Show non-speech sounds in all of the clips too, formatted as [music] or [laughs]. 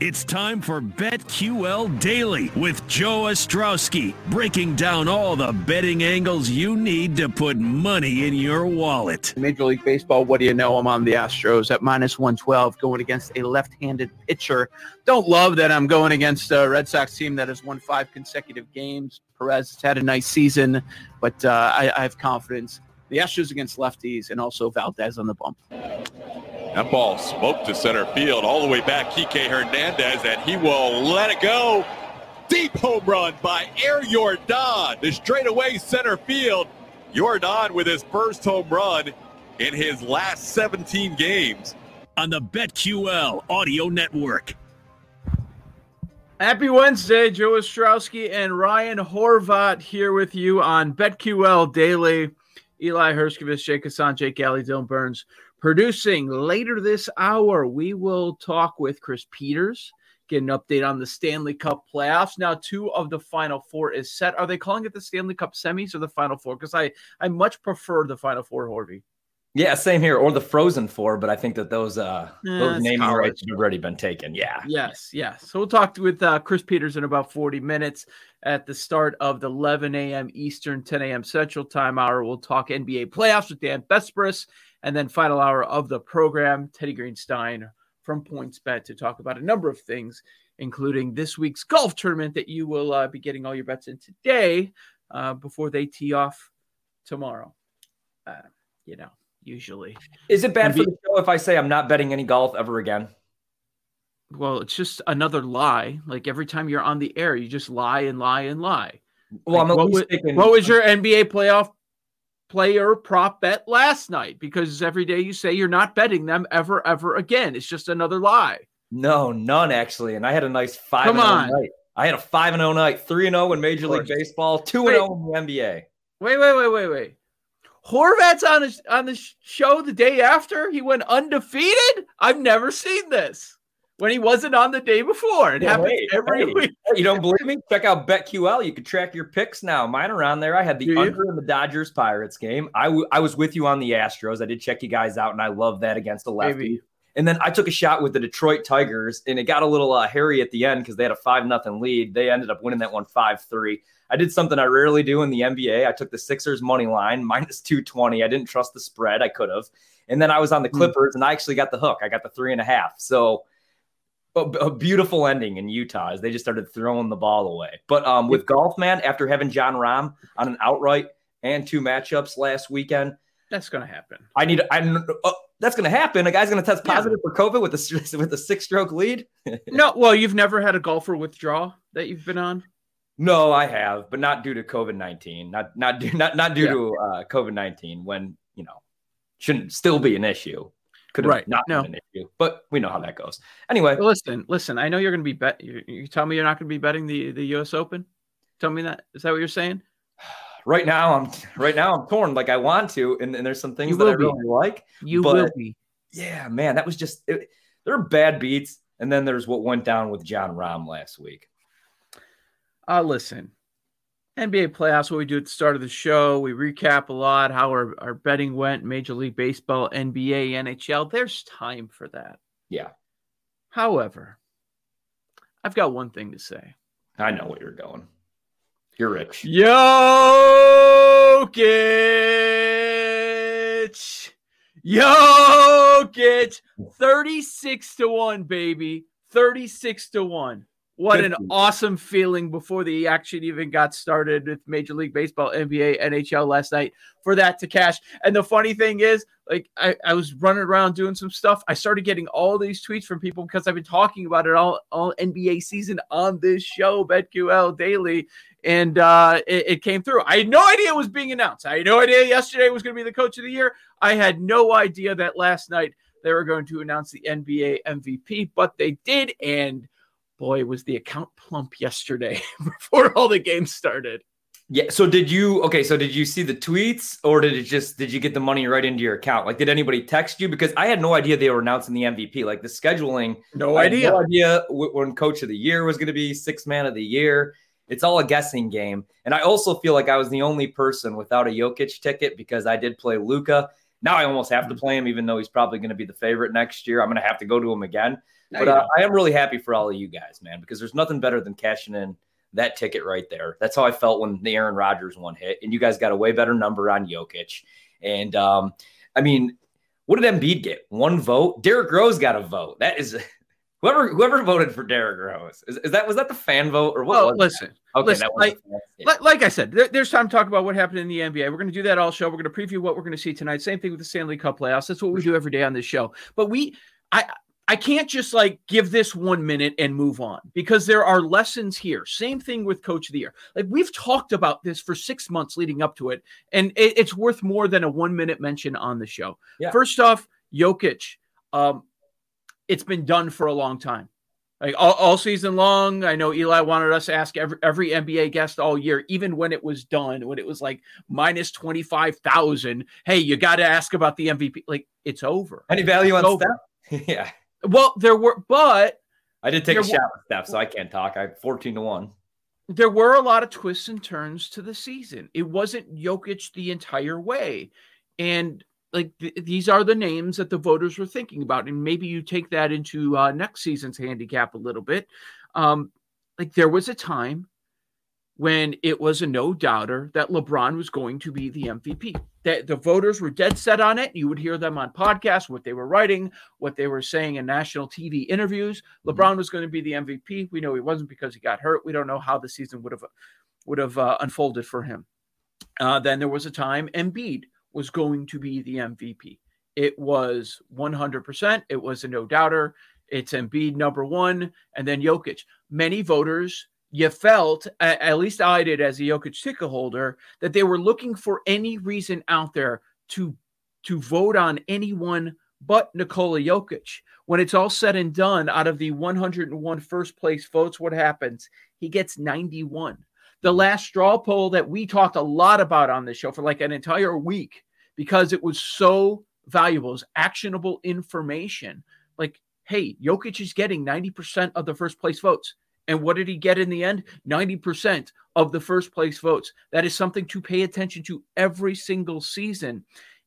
It's time for BetQL Daily with Joe Ostrowski, breaking down all the betting angles you need to put money in your wallet. Major League Baseball, what do you know? I'm on the Astros at minus 112 going against a left handed pitcher. Don't love that I'm going against a Red Sox team that has won five consecutive games. Perez has had a nice season, but uh, I, I have confidence. The Astros against lefties and also Valdez on the bump. That ball smoked to center field all the way back. Kike Hernandez, and he will let it go. Deep home run by Air Yordan to straightaway center field. Yordan with his first home run in his last 17 games. On the BetQL Audio Network. Happy Wednesday, Joe Ostrowski and Ryan Horvat here with you on BetQL Daily. Eli Herskovich, Jake Hassan, Jake Galley, Dylan Burns producing later this hour. We will talk with Chris Peters, get an update on the Stanley Cup playoffs. Now, two of the final four is set. Are they calling it the Stanley Cup semis or the final four? Because I, I much prefer the final four, Horvey. Yeah, same here, or the Frozen Four, but I think that those uh Eh, those naming rights have already been taken. Yeah. Yes, yes. So we'll talk with uh, Chris Peters in about 40 minutes at the start of the 11 a.m. Eastern, 10 a.m. Central Time hour. We'll talk NBA playoffs with Dan Besbris, and then final hour of the program, Teddy Greenstein from PointsBet to talk about a number of things, including this week's golf tournament that you will uh, be getting all your bets in today uh, before they tee off tomorrow. Uh, you know, usually. Is it bad for NBA the show if I say I'm not betting any golf ever again? Well, it's just another lie. Like every time you're on the air, you just lie and lie and lie. Well, Like, I'm what, was, thinking- what was your NBA playoff player prop bet last night? Because every day you say you're not betting them ever, ever again. It's just another lie. No, none actually. And I had a nice five Come oh on. night. I had a five and zero night, three and zero in Major League. Baseball, two Wait. and zero in the NBA. Wait, wait, wait, wait, wait. Horvat's on the on the show the day after he went undefeated. I've never seen this when he wasn't on the day before. It Yeah, happens hey, every hey. week. Hey, you don't believe me? Check out BetQL. You can track your picks now. Mine are on there. I had the Do under in the Dodgers Pirates game. I, w- I was with you on the Astros. I did check you guys out, and I love that against the lefty. Maybe. And then I took a shot with the Detroit Tigers, and it got a little uh, hairy at the end because they had a five nothing lead. They ended up winning that one five three. I did something I rarely do in the NBA. I took the Sixers money line [laughs] minus two twenty. I didn't trust the spread. I could have. And then I was on the Hmm. Clippers, and I actually got the hook. I got the three and a half. So a, a beautiful ending in Utah as they just started throwing the ball away. But um, with golf, man, after having Jon Rahm on an outright and two matchups last weekend, That's gonna happen. I need. I uh, that's going to happen. A guy's going to test Yeah. positive for COVID with a [laughs] with a six stroke lead. [laughs] No, well, you've never had a golfer withdraw that you've been on. No, I have, but not due to COVID nineteen. Not not due not not due Yeah. to uh, COVID nineteen. When you know shouldn't still be an issue. Could have Right. not No. been an issue, but we know how that goes. Anyway, listen, listen. I know you're going to be bet. You, you tell me you're not going to be betting the the U.S. Open. Tell me that. Is that what you're saying? [sighs] right now I'm right now I'm torn. Like I want to, and, and there's some things that I be. really like. You But- will be. Yeah, man, that was just it, there are bad beats, and then there's what went down with Jon Rahm last week. Uh, listen. NBA playoffs, what we do at the start of the show, we recap a lot how our, our betting went, Major League Baseball, NBA, NHL. There's time for that. Yeah, However, I've got one thing to say. I know where you're going. You're rich. Jokic. Jokic. 36 to 1, baby. 36 to 1. What an awesome feeling before the action even got started with Major League Baseball, NBA, NHL last night for that to cash. And the funny thing is, like, I, I was running around doing some stuff. I started getting all these tweets from people because I've been talking about it all, all NBA season on this show, BetQL Daily. And uh, it, it came through. I had no idea it was being announced. I had no idea yesterday was going to be the coach of the year. I had no idea that last night they were going to announce the NBA MVP, but they did. And boy, was the account plump yesterday [laughs] before all the games started. Yeah. So did you okay? So did you see the tweets or did it just did you get the money right into your account? Like, did anybody text you? Because I had no idea they were announcing the MVP. Like the scheduling, no idea. no idea when Coach of the Year was going to be Six Man of the Year. It's all a guessing game. And I also feel like I was the only person without a Jokic ticket because I did play Luka. Now I almost have to play him, even though he's probably going to be the favorite next year. I'm going to have to go to him again. But uh, I am really happy for all of you guys, man, because there's nothing better than cashing in that ticket right there. That's how I felt when the Aaron Rodgers one hit, and you guys got a way better number on Jokic. And um, I mean, what did Embiid get? One vote. Derrick Rose got a vote. That is [laughs] whoever whoever voted for Derrick Rose. Is, is that was that the fan vote or what? Well, listen, that? Okay, listen, that like, like, like I said, there, there's time to talk about what happened in the NBA. We're going to do that all show. We're going to preview what we're going to see tonight. Same thing with the Stanley Cup playoffs. That's what we do every day on this show. But we, I I can't just like give this one minute and move on because there are lessons here. Same thing with coach of the year. Like we've talked about this for six months leading up to it, and it, it's worth more than a one minute mention on the show. Yeah. First off, Jokic, um, it's been done for a long time. Like all, all, season long, I know Eli wanted us to ask every, every NBA guest all year, even when it was done, when it was like minus 25,000. Hey, you got to ask about the MVP. Like it's over. Any value it's on Steph? [laughs] yeah. Well, there were, but I did take a shot with Steph, so I can't talk. I 14 to 1. There were a lot of twists and turns to the season. It wasn't Jokic the entire way. And like th- these are the names that the voters were thinking about. And maybe you take that into uh, next season's handicap a little bit. Um, like there was a time when it was a no doubter that LeBron was going to be the MVP. That the voters were dead set on it. You would hear them on podcasts, what they were writing, what they were saying in national TV interviews. Mm-hmm. LeBron was going to be the MVP. We know he wasn't because he got hurt. We don't know how the season would have would have uh, unfolded for him. Uh, then there was a time Embiid was going to be the MVP. It was 100%. It was a no doubter. It's Embiid number one, and then Jokic. Many voters you felt, at least I did as a Jokic ticket holder, that they were looking for any reason out there to to vote on anyone but Nikola Jokic. When it's all said and done, out of the 101 first place votes, what happens? He gets 91. The last straw poll that we talked a lot about on this show for like an entire week because it was so valuable, it actionable information. Like, hey, Jokic is getting 90% of the first place votes. And what did he get in the end? 90% of the first place votes. That is something to pay attention to every single season.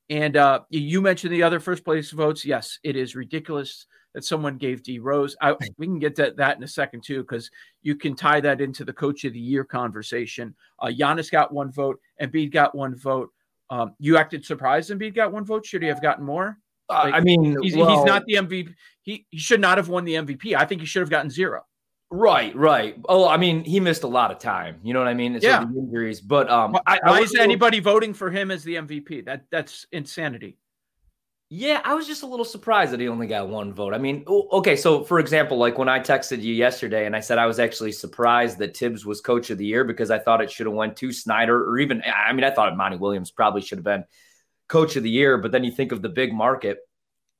And uh, you mentioned the other first place votes. Yes, it is ridiculous that someone gave D Rose. I, we can get to that in a second too, because you can tie that into the coach of the year conversation. Uh, Giannis got one vote, and Embiid got one vote. Um, you acted surprised and Embiid got one vote. Should he have gotten more? Like, I mean, he's, well, he's not the MVP. He, he should not have won the MVP. I think he should have gotten zero. Right, right. Oh, I mean, he missed a lot of time. You know what I mean? It's yeah. Injuries, but um, why, I, I is anybody voting for him as the MVP? That that's insanity. Yeah, I was just a little surprised that he only got one vote. I mean, okay, so for example, like when I texted you yesterday and I said I was actually surprised that Thibs was coach of the year because I thought it should have went to Snyder or even I mean, I thought Monty Williams probably should have been coach of the year, but then you think of the big market.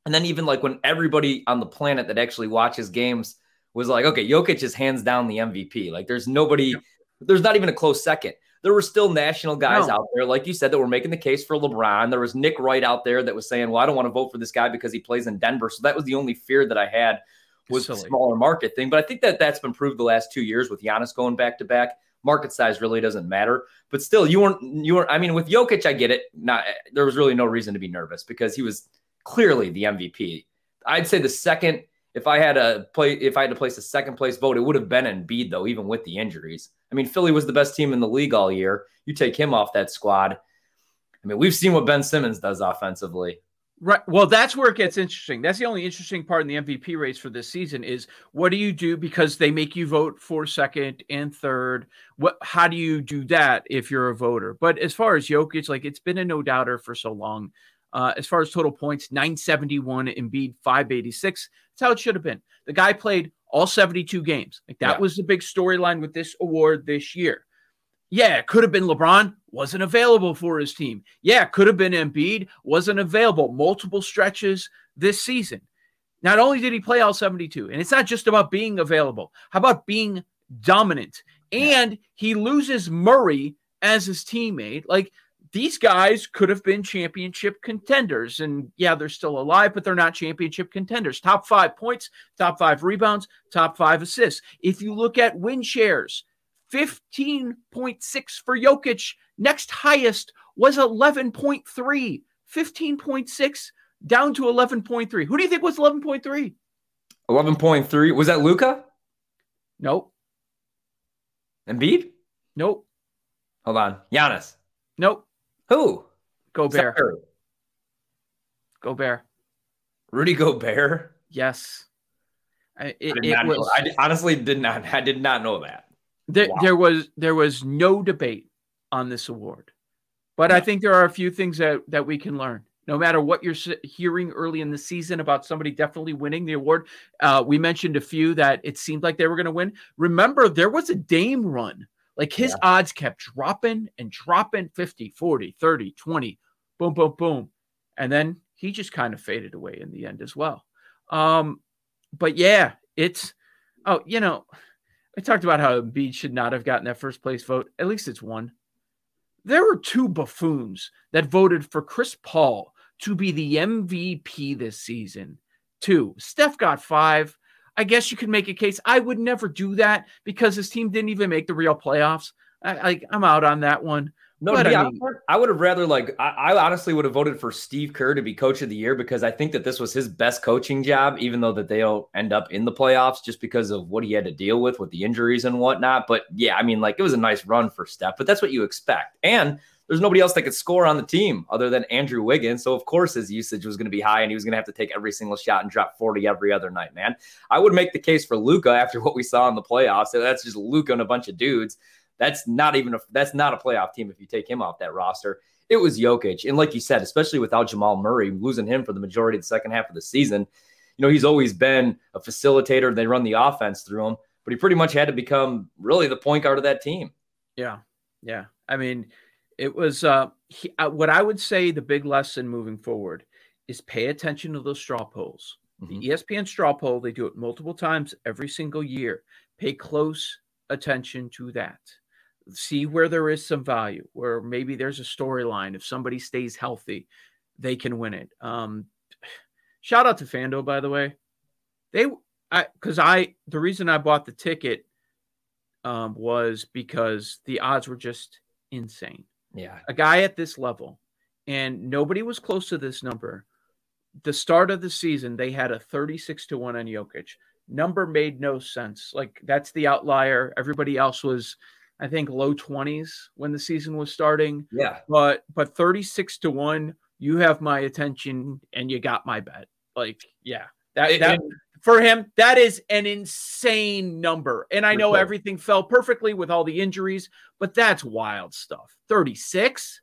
And then even like when everybody on the planet that actually watches games was like, okay, Jokic is hands down the MVP. Like there's nobody, there's not even a close second. There were still national guys no. out there, like you said, that were making the case for LeBron. There was Nick Wright out there that was saying, well, I don't want to vote for this guy because he plays in Denver. So that was the only fear that I had was the smaller market thing. But I think that that's been proved the last two years with Giannis going back to back. Market size really doesn't matter, but still, you weren't. You weren't. I mean, with Jokic, I get it. Not there was really no reason to be nervous because he was clearly the MVP. I'd say the second if I had a play, if I had to place a second place vote, it would have been Embiid though, even with the injuries. I mean, Philly was the best team in the league all year. You take him off that squad. I mean, we've seen what Ben Simmons does offensively. Right. Well, that's where it gets interesting. That's the only interesting part in the MVP race for this season is what do you do because they make you vote for second and third. What how do you do that if you're a voter? But as far as Jokic, like it's been a no doubter for so long. Uh, as far as total points, 971, Embiid 586. That's how it should have been. The guy played all 72 games. Like that yeah. was the big storyline with this award this year. Yeah, it could have been LeBron, wasn't available for his team. Yeah, it could have been Embiid, wasn't available. Multiple stretches this season. Not only did he play all 72, and it's not just about being available, how about being dominant? And he loses Murray as his teammate. Like these guys could have been championship contenders. And yeah, they're still alive, but they're not championship contenders. Top five points, top five rebounds, top five assists. If you look at win shares, 15.6 for Jokic. Next highest was 11.3. 15.6 down to 11.3. Who do you think was 11.3? 11.3. Was that Luka? Nope. Embiid? Nope. Hold on. Giannis? Nope. Who? Gobert. Gobert. Rudy Gobert? Yes. I, it, it was, I honestly did not. I did not know that. There, wow. there was there was no debate on this award, but I think there are a few things that that we can learn. No matter what you're hearing early in the season about somebody definitely winning the award, uh, we mentioned a few that it seemed like they were going to win. Remember, there was a Dame run. Like his yeah. odds kept dropping and dropping 50, 40, 30, 20, boom, boom, boom. And then he just kind of faded away in the end as well. Um, but yeah, it's, oh, you know, I talked about how Embiid should not have gotten that first place vote. At least it's one. There were two buffoons that voted for Chris Paul to be the MVP this season. Two. Steph got five. I guess you could make a case. I would never do that because his team didn't even make the real playoffs. I, I'm out on that one. No, but, I, mean, I would have rather like I, I, honestly would have voted for Steve Kerr to be coach of the year because I think that this was his best coaching job, even though that they'll end up in the playoffs just because of what he had to deal with with the injuries and whatnot. But yeah, I mean, like it was a nice run for Steph, but that's what you expect. And there's nobody else that could score on the team other than Andrew Wiggins. So of course his usage was going to be high and he was going to have to take every single shot and drop 40 every other night, man. I would make the case for Luka [laughs] after what we saw in the playoffs. So that's just Luka and a bunch of dudes that's not even a that's not a playoff team if you take him off that roster. It was Jokic, and like you said, especially without Jamal Murray losing him for the majority of the second half of the season, you know he's always been a facilitator. They run the offense through him, but he pretty much had to become really the point guard of that team. Yeah, yeah. I mean, it was uh, he, uh, what I would say the big lesson moving forward is pay attention to those straw polls. Mm-hmm. The ESPN straw poll, they do it multiple times every single year. Pay close attention to that see where there is some value, where maybe there's a storyline. If somebody stays healthy, they can win it. Um, shout out to FanDuel, by the way. They, I, because I, the reason I bought the ticket um, was because the odds were just insane. Yeah. A guy at this level, and nobody was close to this number. The start of the season, they had a 36 to 1 on Jokic. Number made no sense. Like, that's the outlier. Everybody else was I think low 20s when the season was starting. Yeah. But but 36 to 1, you have my attention and you got my bet. Like, yeah. That, that for him, that is an insane number. And I know sure. everything fell perfectly with all the injuries, but that's wild stuff. 36?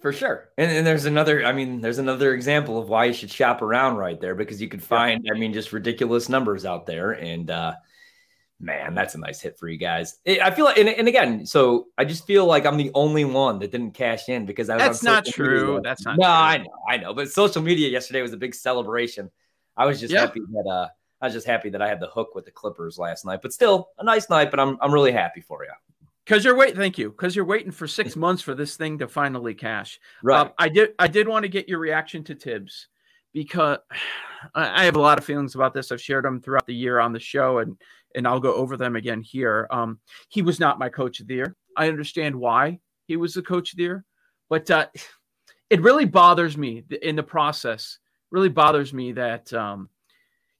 For sure. And, and there's another, I mean, there's another example of why you should shop around right there because you could find, yeah. I mean, just ridiculous numbers out there. And uh man, that's a nice hit for you guys. I feel like, and, and, again, so I just feel like I'm the only one that didn't cash in because I was. That's not true. Media. That's not. No, true. I know, I know. But social media yesterday was a big celebration. I was just yeah. happy that uh, I was just happy that I had the hook with the Clippers last night. But still, a nice night. But I'm I'm really happy for you. Because you're waiting, thank you. Because you're waiting for six months for this thing to finally cash. Right. Uh, I did. I did want to get your reaction to Thibs because I have a lot of feelings about this. I've shared them throughout the year on the show, and and I'll go over them again here. Um, he was not my coach of the year. I understand why he was the coach of the year, but uh, it really bothers me in the process. Really bothers me that um,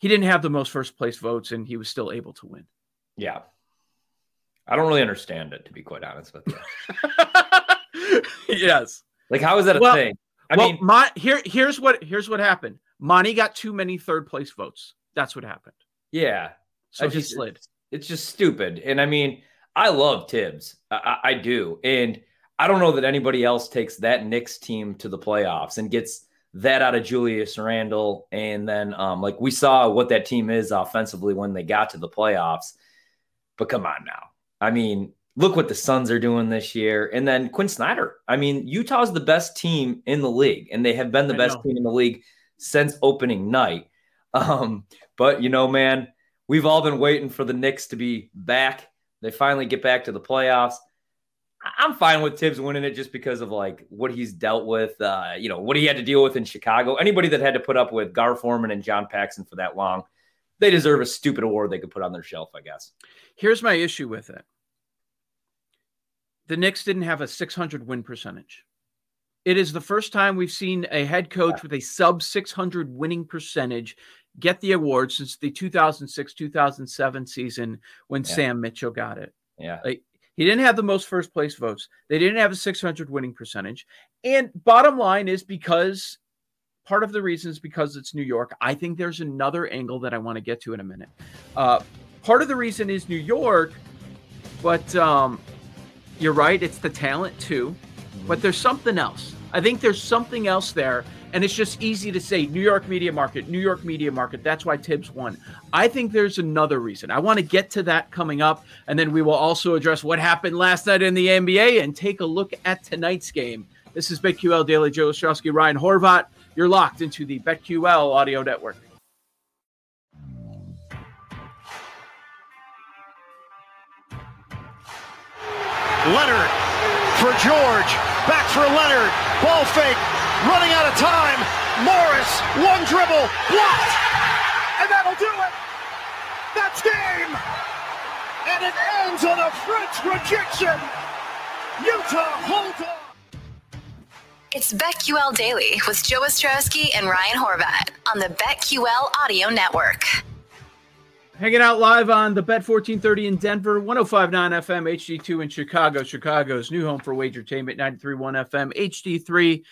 he didn't have the most first place votes and he was still able to win. Yeah, I don't really understand it to be quite honest with you. [laughs] yes, like how is that a well, thing? I well, mean, my, here here's what here's what happened. Monty got too many third place votes. That's what happened. yeah, So I he just- slid. it's just stupid. And I mean, I love Thibs. I, I, I do. And I don't know that anybody else takes that Knicks team to the playoffs and gets that out of Julius Randle. And then, um, like we saw what that team is offensively when they got to the playoffs. But come on now. I mean, look what the Suns are doing this year. And then Quinn Snyder. I mean, Utah's the best team in the league, and they have been the I best know. team in the league since opening night. [laughs] Um, but you know, man, we've all been waiting for the Knicks to be back. They finally get back to the playoffs. I'm fine with Thibs winning it just because of like what he's dealt with, uh, you know, what he had to deal with in Chicago. Anybody that had to put up with Gar Forman and John Paxson for that long, they deserve a stupid award they could put on their shelf, I guess. Here's my issue with it. The Knicks didn't have a 600 win percentage. It is the first time we've seen a head coach with a sub 600 winning percentage get the award since the 2006 2007 season when Yeah. Sam Mitchell got it. Yeah. Like he didn't have the most first place votes. They didn't have a 600 winning percentage. And bottom line is because part of the reason is because it's New York. I think there's another angle that I want to get to in a minute. Uh, part of the reason is New York, but um, you're right. It's the talent too. But there's something else. I think there's something else there. And it's just easy to say New York media market, New York media market. That's why Thibs won. I think there's another reason. I want to get to that coming up. And then we will also address what happened last night in the NBA and take a look at tonight's game. This is BetQL Daily Joe Ostrowski, Ryan Horvat. You're locked into the BetQL audio network. Leonard for George. Back for Leonard. Ball fake. Running out of time. Morris. One dribble. Blocked. And that'll do it. That's game. And it ends on a French rejection. Utah holds on. It's BetQL Daily with Joe Ostrowski and Ryan Horvat on the BetQL Audio Network. Hanging out live on the Bet 1430 in Denver, 1059 FM, HD2 in Chicago, Chicago's new home for Wagertainment, 931 FM, HD3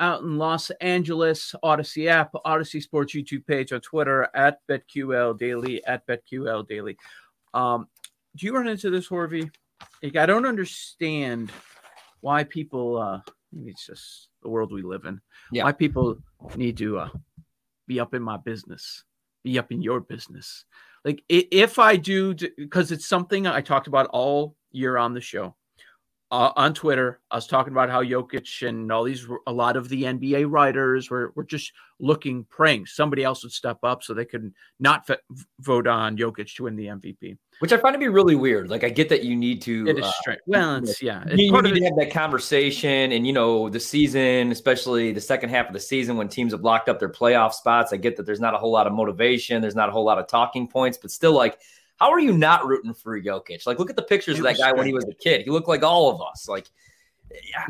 out in Los Angeles, Audacy app, Audacy Sports YouTube page on Twitter at BetQL Daily, at BetQL Daily. Um, do you run into this, Horvey? Like, I don't understand why people, uh, maybe it's just the world we live in, Yeah. why people need to uh, be up in my business, be up in your business like if I do, because it's something I talked about all year on the show, uh, on Twitter. I was talking about how Jokic and all these, a lot of the NBA writers were, were just looking, praying somebody else would step up so they could not vote on Jokic to win the MVP. Which I find to be really weird. Like I get that you need to It is uh, strange. Well, it's yeah. It's you, you need to have that conversation and you know the season especially the second half of the season when teams have locked up their playoff spots i get that there's not a whole lot of motivation there's not a whole lot of talking points but still like how are you not rooting for Jokic? Like, look at the pictures of that guy when he was a kid. He looked like all of us. Like,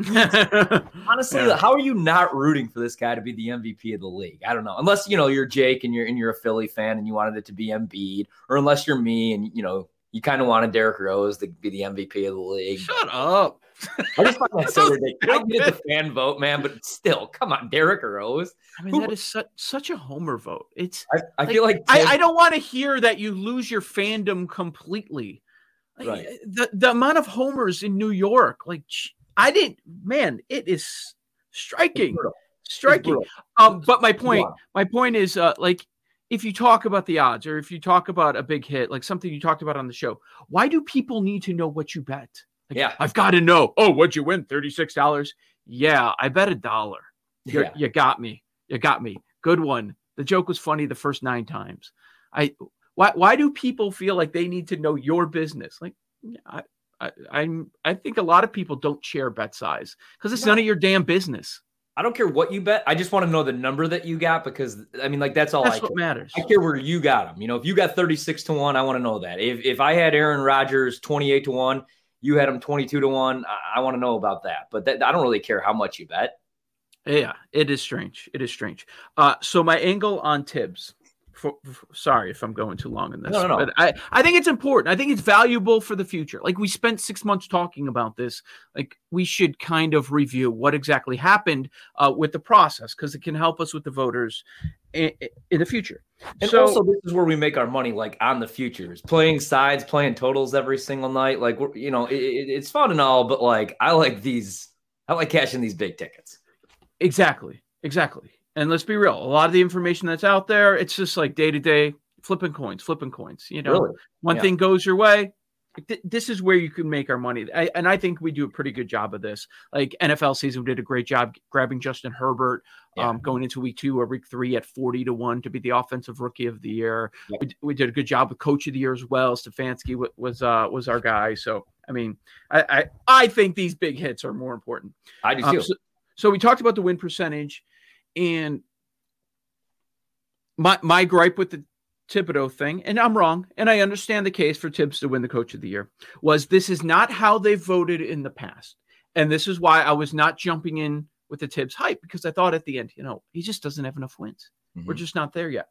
yeah. [laughs] honestly, Yeah. how are you not rooting for this guy to be the MVP of the league? I don't know. Unless you know you're Jake and you're and you're a Philly fan and you wanted it to be Embiid, or unless you're me and you know you kind of wanted Derrick Rose to be the MVP of the league. Shut up. [laughs] I just find that so So ridiculous. I get the fan vote, man, but still, come on, Derrick Rose. I mean, Who- that is such, such a homer vote. It's I, I feel like I, Tim- I don't want to hear that you lose your fandom completely. Like, Right. The the amount of homers in New York, like I didn't, man, it is striking, striking. Um, but my point, on. my point is, uh, like, if you talk about the odds or if you talk about a big hit, like something you talked about on the show, why do people need to know what you bet? Like, Yeah. I've got to know. Oh, what'd you win? Thirty six dollars. Yeah, I bet a dollar. Yeah. You got me. You got me. Good one. The joke was funny the first nine times. I why why do people feel like they need to know your business? Like I, I I'm I think a lot of people don't share bet size because it's No. none of your damn business. I don't care what you bet. I just want to know the number that you got because I mean, like that's all That's I what care. matters. I care where you got them. You know, if you got 36 to 1, I want to know that. If if I had Aaron Rodgers 28 to 1, you had him 22 to 1, I, I want to know about that. But that, I don't really care how much you bet. Yeah, it is strange. It is strange. Uh, so my angle on Thibs, for, for, sorry if I'm going too long in this, No, no, no. but I, I think it's important. I think it's valuable for the future. Like we spent six months talking about this. Like we should kind of review what exactly happened uh, with the process because it can help us with the voters in, in the future. And so, also, this is where we make our money, like on the futures, playing sides, playing totals every single night. Like, we're, you know, it, it- it's fun and all, but like, I like these. I like cashing these big tickets. Exactly. Exactly. And let's be real. A lot of the information that's out there, it's just like day to day flipping coins, flipping coins. You know, Really? one Yeah. thing goes your way. th- This is where you can make our money. I, and I think we do a pretty good job of this. Like NFL season, did a great job grabbing Justin Herbert Yeah. um, going into week two or week three at 40 to one to be the offensive rookie of the year. Yeah. We, we did a good job with coach of the year as well. Stefanski wa- was, uh, was our guy. So, I mean, I, I, I think these big hits are more important. I do Um, too. so, so we talked about the win percentage, and my my gripe with the Thibodeau thing, and I'm wrong, and I understand the case for Thibs to win the Coach of the Year, was this is not how they voted in the past, and this is why I was not jumping in with the Thibs hype because I thought at the end, you know, he just doesn't have enough wins. We're Mhm. just not there yet.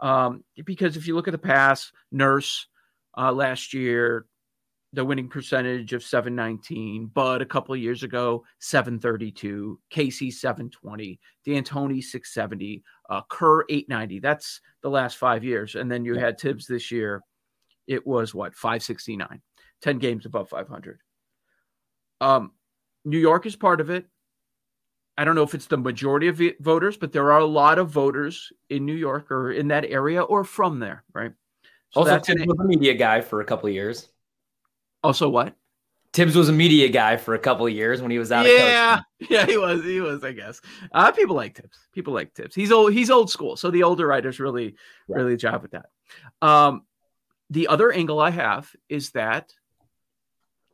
Um, because if you look at the past, Nurse uh, last year, the winning percentage of 719, Bud a couple of years ago, 732, Casey 720, D'Antoni 670, uh, Kerr 890. That's the last five years. And then you had Thibs this year. It was what, 569, 10 games above 500. Um, New York is part of it. I don't know if it's the majority of voters, but there are a lot of voters in New York or in that area or from there, right? So also, Thibs was a media guy for a couple of years. Also what? Thibs was a media guy for a couple of years when he was out of yeah, [laughs] yeah, he was. He was, I guess. Uh, people like Thibs. People like Thibs. He's old. He's old school. So the older writers really, Yeah. really job with that. Um, the other angle I have is that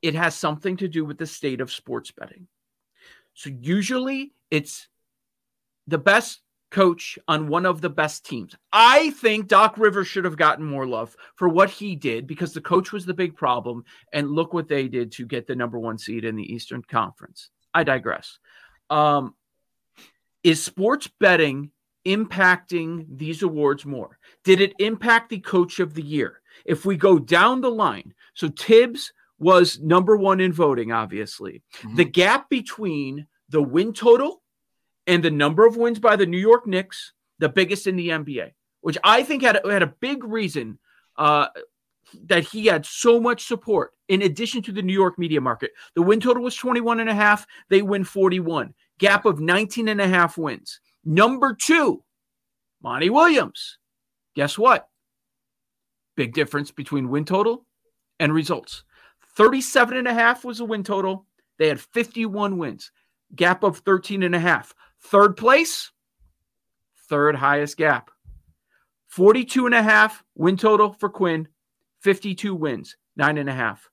it has something to do with the state of sports betting. So usually it's the best coach on one of the best teams. I think Doc Rivers should have gotten more love for what he did because the coach was the big problem. And look what they did to get the number one seed in the Eastern Conference. I digress. Um, is sports betting impacting these awards more? Did it impact the coach of the year? If we go down the line, so Thibs was number one in voting, obviously. Mhm. The gap between the win total and the number of wins by the New York Knicks, the biggest in the NBA, which I think had, had a big reason uh, that he had so much support in addition to the New York media market. The win total was 21 and a half. They win 41. Gap of 19 and a half wins. Number two, Monty Williams. Guess what? Big difference between win total and results. 37 and a half was a win total. They had 51 wins. Gap of 13 and a half. Third place, third highest gap. 42 and a half win total for Quinn, 52 wins, nine and a half.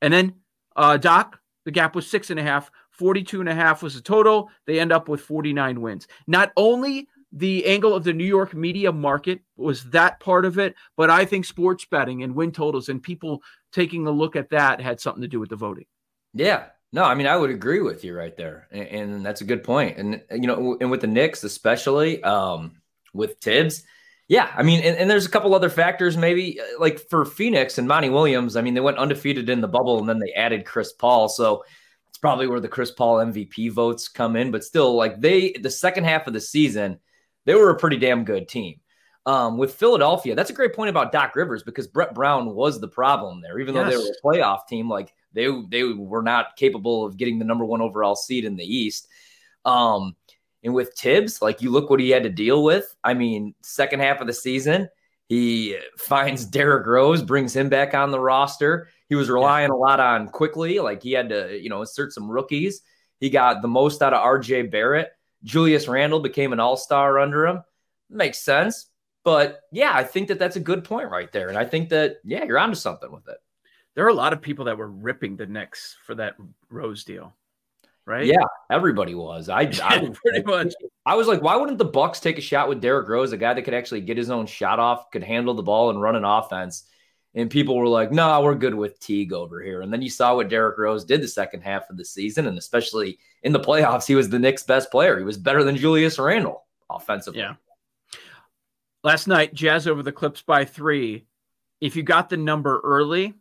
And then uh, Doc, the gap was six and a half, 42 and a half was the total. They end up with 49 wins. Not only the angle of the New York media market was that part of it, but I think sports betting and win totals and people taking a look at that had something to do with the voting. Yeah. No, I mean, I would agree with you right there. And, and that's a good point. And, you know, and with the Knicks, especially um, with Thibs, yeah, I mean, and, and there's a couple other factors, maybe uh, like for Phoenix and Monty Williams. I mean, they went undefeated in the bubble and then they added Chris Paul. So it's probably where the Chris Paul MVP votes come in. But still, like they, the second half of the season, they were a pretty damn good team. Um, with Philadelphia, that's a great point about Doc Rivers because Brett Brown was the problem there. Even though they were a playoff team, like they they were not capable of getting the number one overall seed in the East. Um, and with Thibs, like you look what he had to deal with. I mean, second half of the season, he finds Derrick Rose, brings him back on the roster. He was relying a lot on Quickley, like he had to, you know, insert some rookies. He got the most out of RJ Barrett. Julius Randle became an all star under him. Makes sense. But yeah, I think that that's a good point right there. And I think that, yeah, you're onto something with it. There are a lot of people that were ripping the Knicks for that Rose deal, right? Yeah, everybody was. I, [laughs] I, pretty much. I was like, why wouldn't the Bucks take a shot with Derrick Rose, a guy that could actually get his own shot off, could handle the ball and run an offense? And people were like, no, nah, we're good with Teague over here. And then you saw what Derrick Rose did the second half of the season. And especially in the playoffs, he was the Knicks' best player. He was better than Julius Randle offensively. Yeah. Last night, Jazz over the Clips by three. If you got the number early,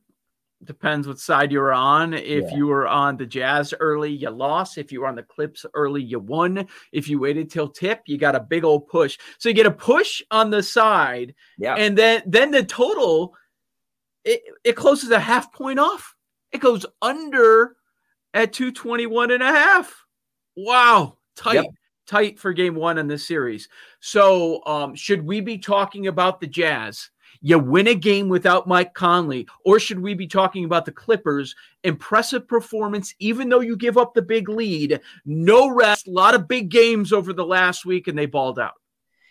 depends what side you were on. If Yeah. you were on the Jazz early, you lost. If you were on the Clips early, you won. If you waited till tip, you got a big old push. So you get a push on the side, Yeah. and then then the total it, it closes a half point off. It goes under at 221 and a half. Wow. Tight, Yep. Tight for game one in this series. So um, should we be talking about the Jazz? You win a game without Mike Conley, or should we be talking about the Clippers? Impressive performance, even though you give up the big lead. No rest, a lot of big games over the last week, and they balled out.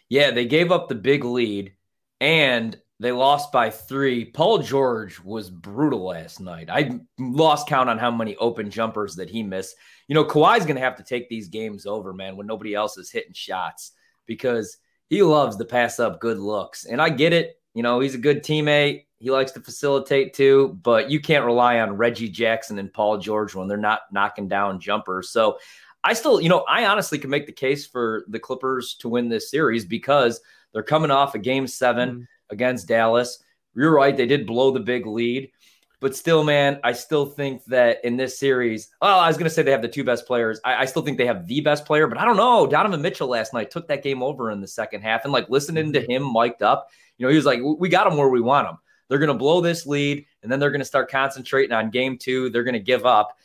Yeah, they gave up the big lead and they lost by three. Paul George was brutal last night. I lost count on how many open jumpers that he missed. You know, Kawhi's going to have to take these games over, man, when nobody else is hitting shots because he loves to pass up good looks. And I get it. You know, he's a good teammate. He likes to facilitate too, but you can't rely on Reggie Jackson and Paul George when they're not knocking down jumpers. So I still, you know, I honestly can make the case for the Clippers to win this series because they're coming off a game 7 mm-hmm. against Dallas. You're right, they did blow the big lead. But still, man, I still think that in this series, oh, I was going to say they have the two best players. I, I, still think they have the best player, but I don't know. Donovan Mitchell last night took that game over in the second half and like listening to mm-hmm. him mic'd up, you know, he was like, we got them where we want them. They're going to blow this lead and then they're going to start concentrating on game two. They're going to give up.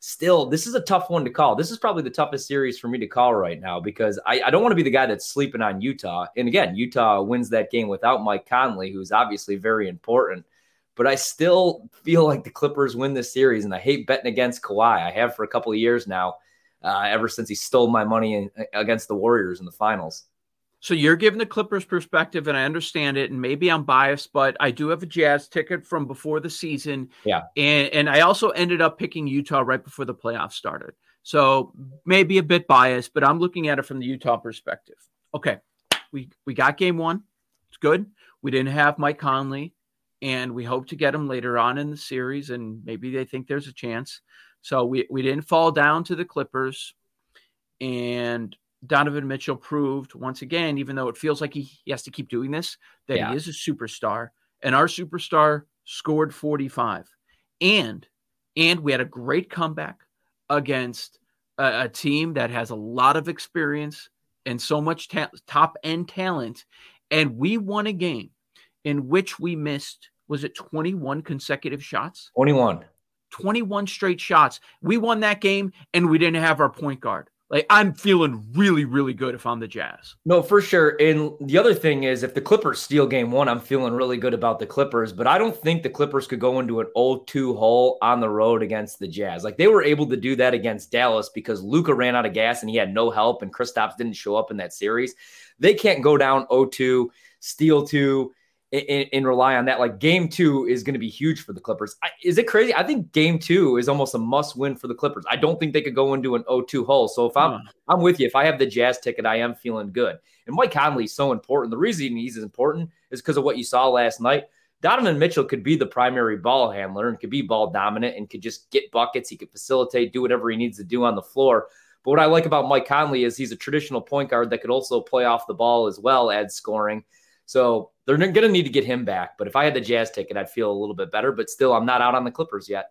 Still, this is a tough one to call. This is probably the toughest series for me to call right now because I, I don't want to be the guy that's sleeping on Utah. And again, Utah wins that game without Mike Conley, who's obviously very important but I still feel like the Clippers win this series, and I hate betting against Kawhi. I have for a couple of years now, uh, ever since he stole my money in, against the Warriors in the finals. So you're giving the Clippers perspective, and I understand it, and maybe I'm biased, but I do have a Jazz ticket from before the season. Yeah, and and I also ended up picking Utah right before the playoffs started, so maybe a bit biased, but I'm looking at it from the Utah perspective. Okay, we we got game one, it's good. We didn't have Mike Conley and we hope to get him later on in the series and maybe they think there's a chance so we, we didn't fall down to the clippers and donovan mitchell proved once again even though it feels like he, he has to keep doing this that Yeah. he is a superstar and our superstar scored 45 and and we had a great comeback against a, a team that has a lot of experience and so much ta- top end talent and we won a game in which we missed was it 21 consecutive shots 21. 21 straight shots we won that game and we didn't have our point guard like i'm feeling really really good if i'm the jazz No, for sure. And the other thing is, if the Clippers steal game one, I'm feeling really good about the Clippers, but I don't think the Clippers could go into an 0 2 hole on the road against the Jazz. Like they were able to do that against Dallas because Luka ran out of gas and he had no help, and Kristaps didn't show up in that series. They can't go down 0 2, steal two, and, and rely on that. Like game two is going to be huge for the Clippers. I, is it crazy? I think game two is almost a must win for the Clippers. I don't think they could go into an 0 2 hole. So if I'm. I'm with you. If I have the Jazz ticket, I am feeling good. And Mike Conley is so important. The reason he's important is because of what you saw last night. Donovan Mitchell could be the primary ball handler and could be ball dominant and could just get buckets. He could facilitate, do whatever he needs to do on the floor. But what I like about Mike Conley is he's a traditional point guard that could also play off the ball as well, add scoring. So they're going to need to get him back. But if I had the Jazz ticket, I'd feel a little bit better. But still, I'm not out on the Clippers yet.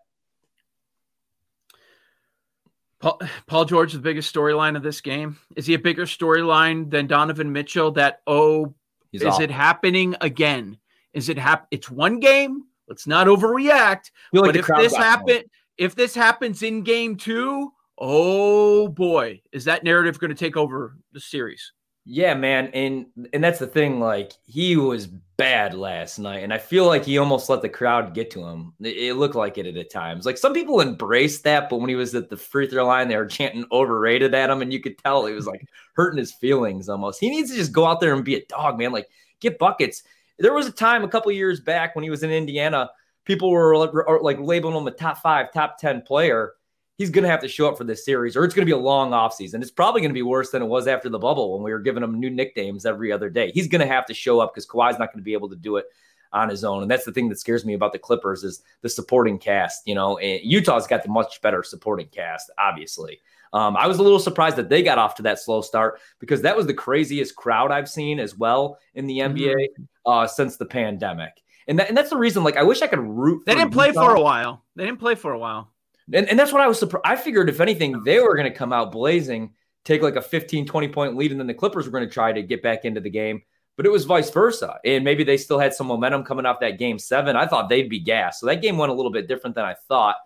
paul, paul george the biggest storyline of this game is he a bigger storyline than donovan mitchell that oh He's is awful. it happening again is it hap- it's one game let's not overreact like but if this happen if this happens in game two, oh boy, is that narrative going to take over the series? Yeah, man, and and that's the thing. Like he was bad last night, and I feel like he almost let the crowd get to him. It, it looked like it at times. Like some people embraced that, but when he was at the free throw line, they were chanting "overrated" at him, and you could tell he was like [laughs] hurting his feelings almost. He needs to just go out there and be a dog, man. Like get buckets. There was a time a couple years back when he was in Indiana, people were like, labeling him a top five, top ten player he's going to have to show up for this series, or it's going to be a long offseason. It's probably going to be worse than it was after the bubble when we were giving him new nicknames every other day. He's going to have to show up because Kawhi's not going to be able to do it on his own. And that's the thing that scares me about the Clippers is the supporting cast. You know, and Utah's got the much better supporting cast, obviously. Um, I was a little surprised that they got off to that slow start because that was the craziest crowd I've seen as well in the NBA mm-hmm. uh, since the pandemic. And, that, and that's the reason, like, I wish I could root. They didn't play for a while. They didn't play for a while. And, and that's what I was surprised. I figured, if anything, they were going to come out blazing, take like a 15, 20 point lead, and then the Clippers were going to try to get back into the game. But it was vice versa. And maybe they still had some momentum coming off that game seven. I thought they'd be gas. So that game went a little bit different than I thought.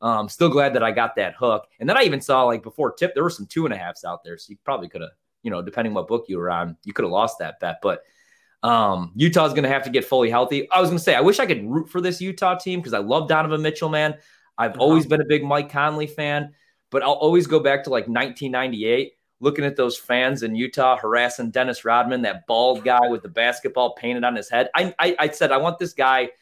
Um, still glad that I got that hook. And then I even saw like before tip, there were some two and a halfs out there. So you probably could have, you know, depending what book you were on, you could have lost that bet. But um, Utah's going to have to get fully healthy. I was going to say, I wish I could root for this Utah team because I love Donovan Mitchell, man. I've uh-huh. always been a big Mike Conley fan, but I'll always go back to like 1998, looking at those fans in Utah harassing Dennis Rodman, that bald guy with the basketball painted on his head. I, I, I said, I want this guy –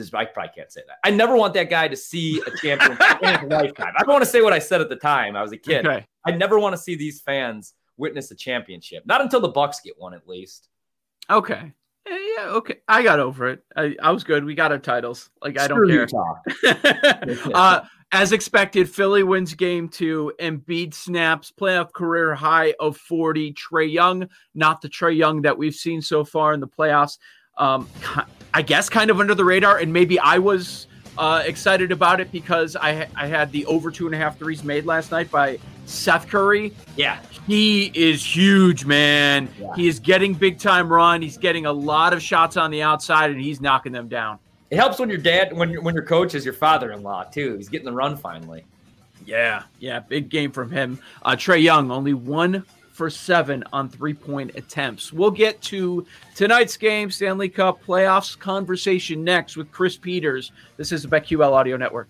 this I probably can't say that. I never want that guy to see a champion [laughs] in his lifetime. I don't want to say what I said at the time. I was a kid. Okay. I never want to see these fans witness a championship. Not until the Bucks get one, at least. Okay. Yeah, okay. I got over it. I, I was good. We got our titles. Like I don't care. [laughs] uh, as expected, Philly wins game two. Embiid snaps playoff career high of 40. Trae Young, not the Trae Young that we've seen so far in the playoffs. Um, I guess kind of under the radar, and maybe I was uh, excited about it because I I had the over two and a half threes made last night by Seth Curry. Yeah, he is huge, man. Yeah. He is getting big time run. He's getting a lot of shots on the outside, and he's knocking them down. It helps when your dad, when when your coach is your father-in-law too. He's getting the run finally. Yeah, yeah, big game from him. Uh, Trae Young only one for seven on three point attempts. We'll get to tonight's game, Stanley Cup playoffs conversation next with Chris Peters. This is the BetQL Audio Network.